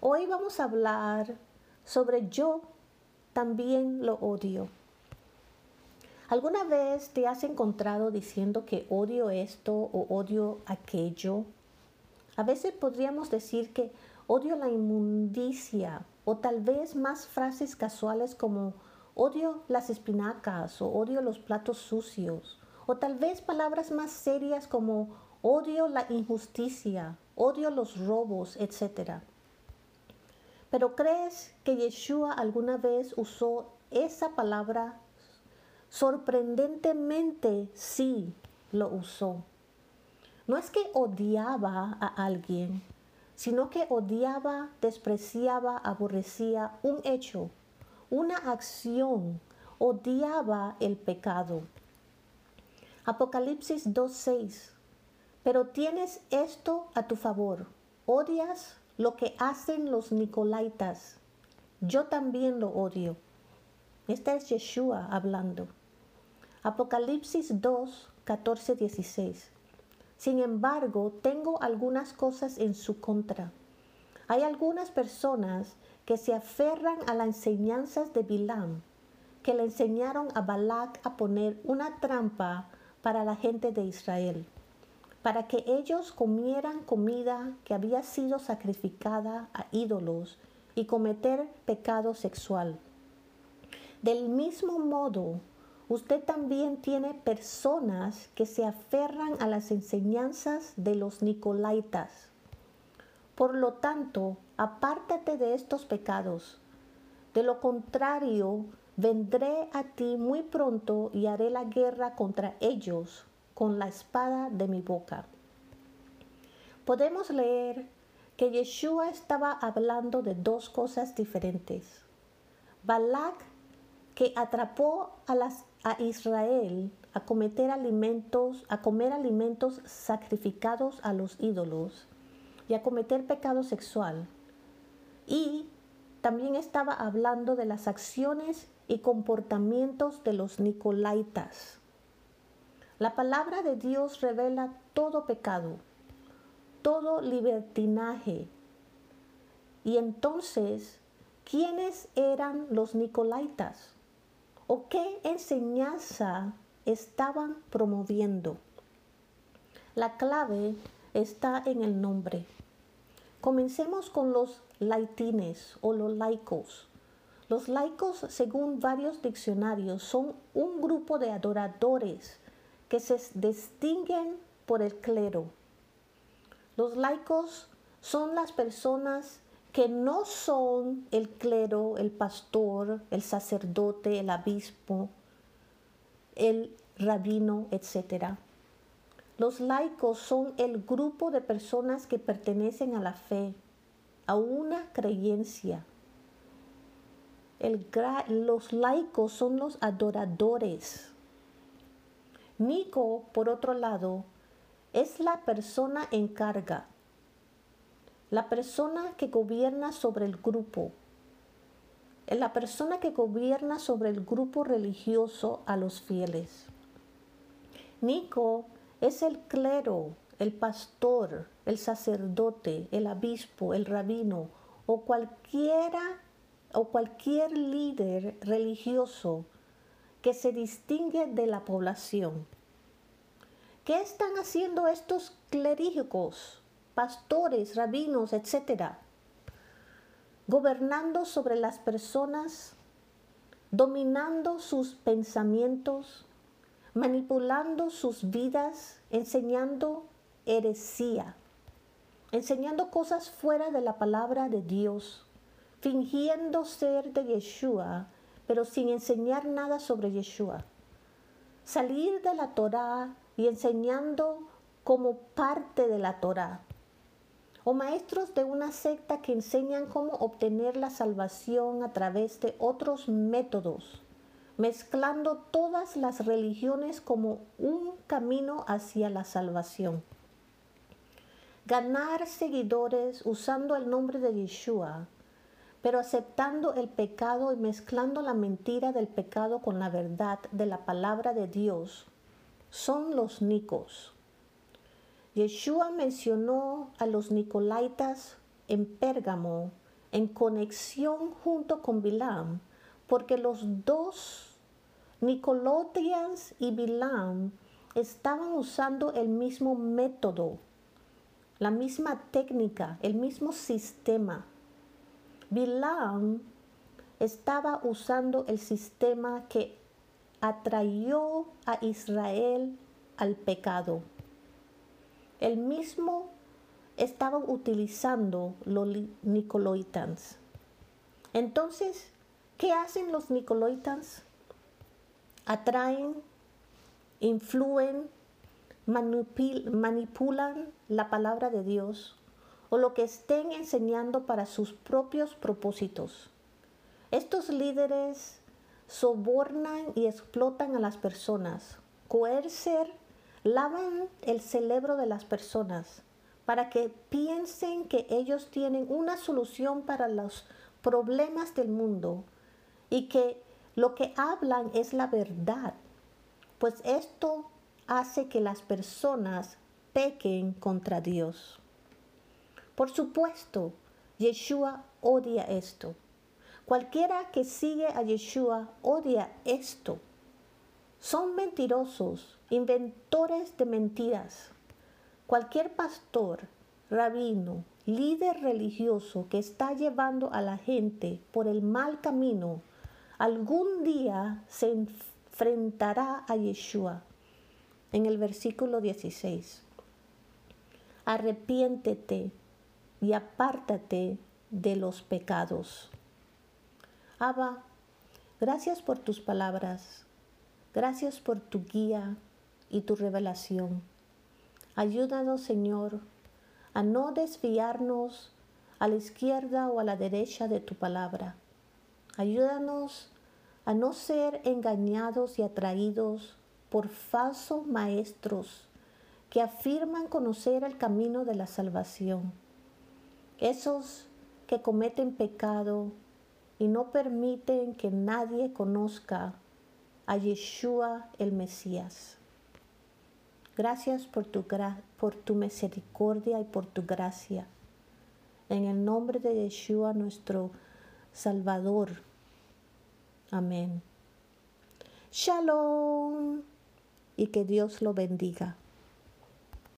Hoy vamos a hablar sobre yo también lo odio. ¿Alguna vez te has encontrado diciendo que odio esto o odio aquello? A veces podríamos decir que odio la inmundicia o tal vez más frases casuales como odio las espinacas o odio los platos sucios o tal vez palabras más serias como odio la injusticia, odio los robos, etc. Pero ¿crees que Yeshua alguna vez usó esa palabra? Sorprendentemente sí lo usó. No es que odiaba a alguien, sino que odiaba, despreciaba, aborrecía un hecho, una acción, odiaba el pecado. Apocalipsis 2.6 pero tienes esto a tu favor. Odias lo que hacen los Nicolaitas. Yo también lo odio. Esta es Yeshua hablando. Apocalipsis 2, 14, 16. Sin embargo, tengo algunas cosas en su contra. Hay algunas personas que se aferran a las enseñanzas de Bilam, que le enseñaron a Balak a poner una trampa para la gente de Israel para que ellos comieran comida que había sido sacrificada a ídolos y cometer pecado sexual. Del mismo modo, usted también tiene personas que se aferran a las enseñanzas de los Nicolaitas. Por lo tanto, apártate de estos pecados. De lo contrario, vendré a ti muy pronto y haré la guerra contra ellos con la espada de mi boca. Podemos leer que Yeshua estaba hablando de dos cosas diferentes. Balak, que atrapó a, las, a Israel a cometer alimentos, a comer alimentos sacrificados a los ídolos y a cometer pecado sexual. Y también estaba hablando de las acciones y comportamientos de los Nicolaitas. La palabra de Dios revela todo pecado, todo libertinaje. Y entonces, ¿quiénes eran los Nicolaitas? ¿O qué enseñanza estaban promoviendo? La clave está en el nombre. Comencemos con los laitines o los laicos. Los laicos, según varios diccionarios, son un grupo de adoradores que se distinguen por el clero. Los laicos son las personas que no son el clero, el pastor, el sacerdote, el obispo, el rabino, etc. Los laicos son el grupo de personas que pertenecen a la fe, a una creencia. los laicos son los adoradores Nico, por otro lado, es la persona en carga, la persona que gobierna sobre el grupo, la persona que gobierna sobre el grupo religioso a los fieles. Nico es el clero, el pastor, el sacerdote, el obispo, el rabino o cualquiera o cualquier líder religioso que se distingue de la población. ¿Qué están haciendo estos clérigos, pastores, rabinos, etcétera? Gobernando sobre las personas, dominando sus pensamientos, manipulando sus vidas, enseñando heresía, enseñando cosas fuera de la palabra de Dios, fingiendo ser de Yeshua pero sin enseñar nada sobre Yeshua. Salir de la Torá y enseñando como parte de la Torá. O maestros de una secta que enseñan cómo obtener la salvación a través de otros métodos, mezclando todas las religiones como un camino hacia la salvación. Ganar seguidores usando el nombre de Yeshua pero aceptando el pecado y mezclando la mentira del pecado con la verdad de la palabra de Dios, son los nicos. Yeshua mencionó a los Nicolaitas en Pérgamo en conexión junto con Bilam, porque los dos, Nicolotians y Bilam, estaban usando el mismo método, la misma técnica, el mismo sistema. Bilam estaba usando el sistema que atrayó a Israel al pecado. El mismo estaba utilizando los Nicoloitans. Entonces, ¿qué hacen los Nicoloitans? Atraen, influyen, manipulan la palabra de Dios o lo que estén enseñando para sus propios propósitos. Estos líderes sobornan y explotan a las personas, coercer, lavan el cerebro de las personas para que piensen que ellos tienen una solución para los problemas del mundo y que lo que hablan es la verdad, pues esto hace que las personas pequen contra Dios. Por supuesto, Yeshua odia esto. Cualquiera que sigue a Yeshua odia esto. Son mentirosos, inventores de mentiras. Cualquier pastor, rabino, líder religioso que está llevando a la gente por el mal camino, algún día se enfrentará a Yeshua. En el versículo 16. Arrepiéntete y apártate de los pecados. Abba, gracias por tus palabras, gracias por tu guía y tu revelación. Ayúdanos, Señor, a no desviarnos a la izquierda o a la derecha de tu palabra. Ayúdanos a no ser engañados y atraídos por falsos maestros que afirman conocer el camino de la salvación. Esos que cometen pecado y no permiten que nadie conozca a Yeshua el Mesías. Gracias por tu, por tu misericordia y por tu gracia. En el nombre de Yeshua, nuestro Salvador. Amén. Shalom y que Dios lo bendiga.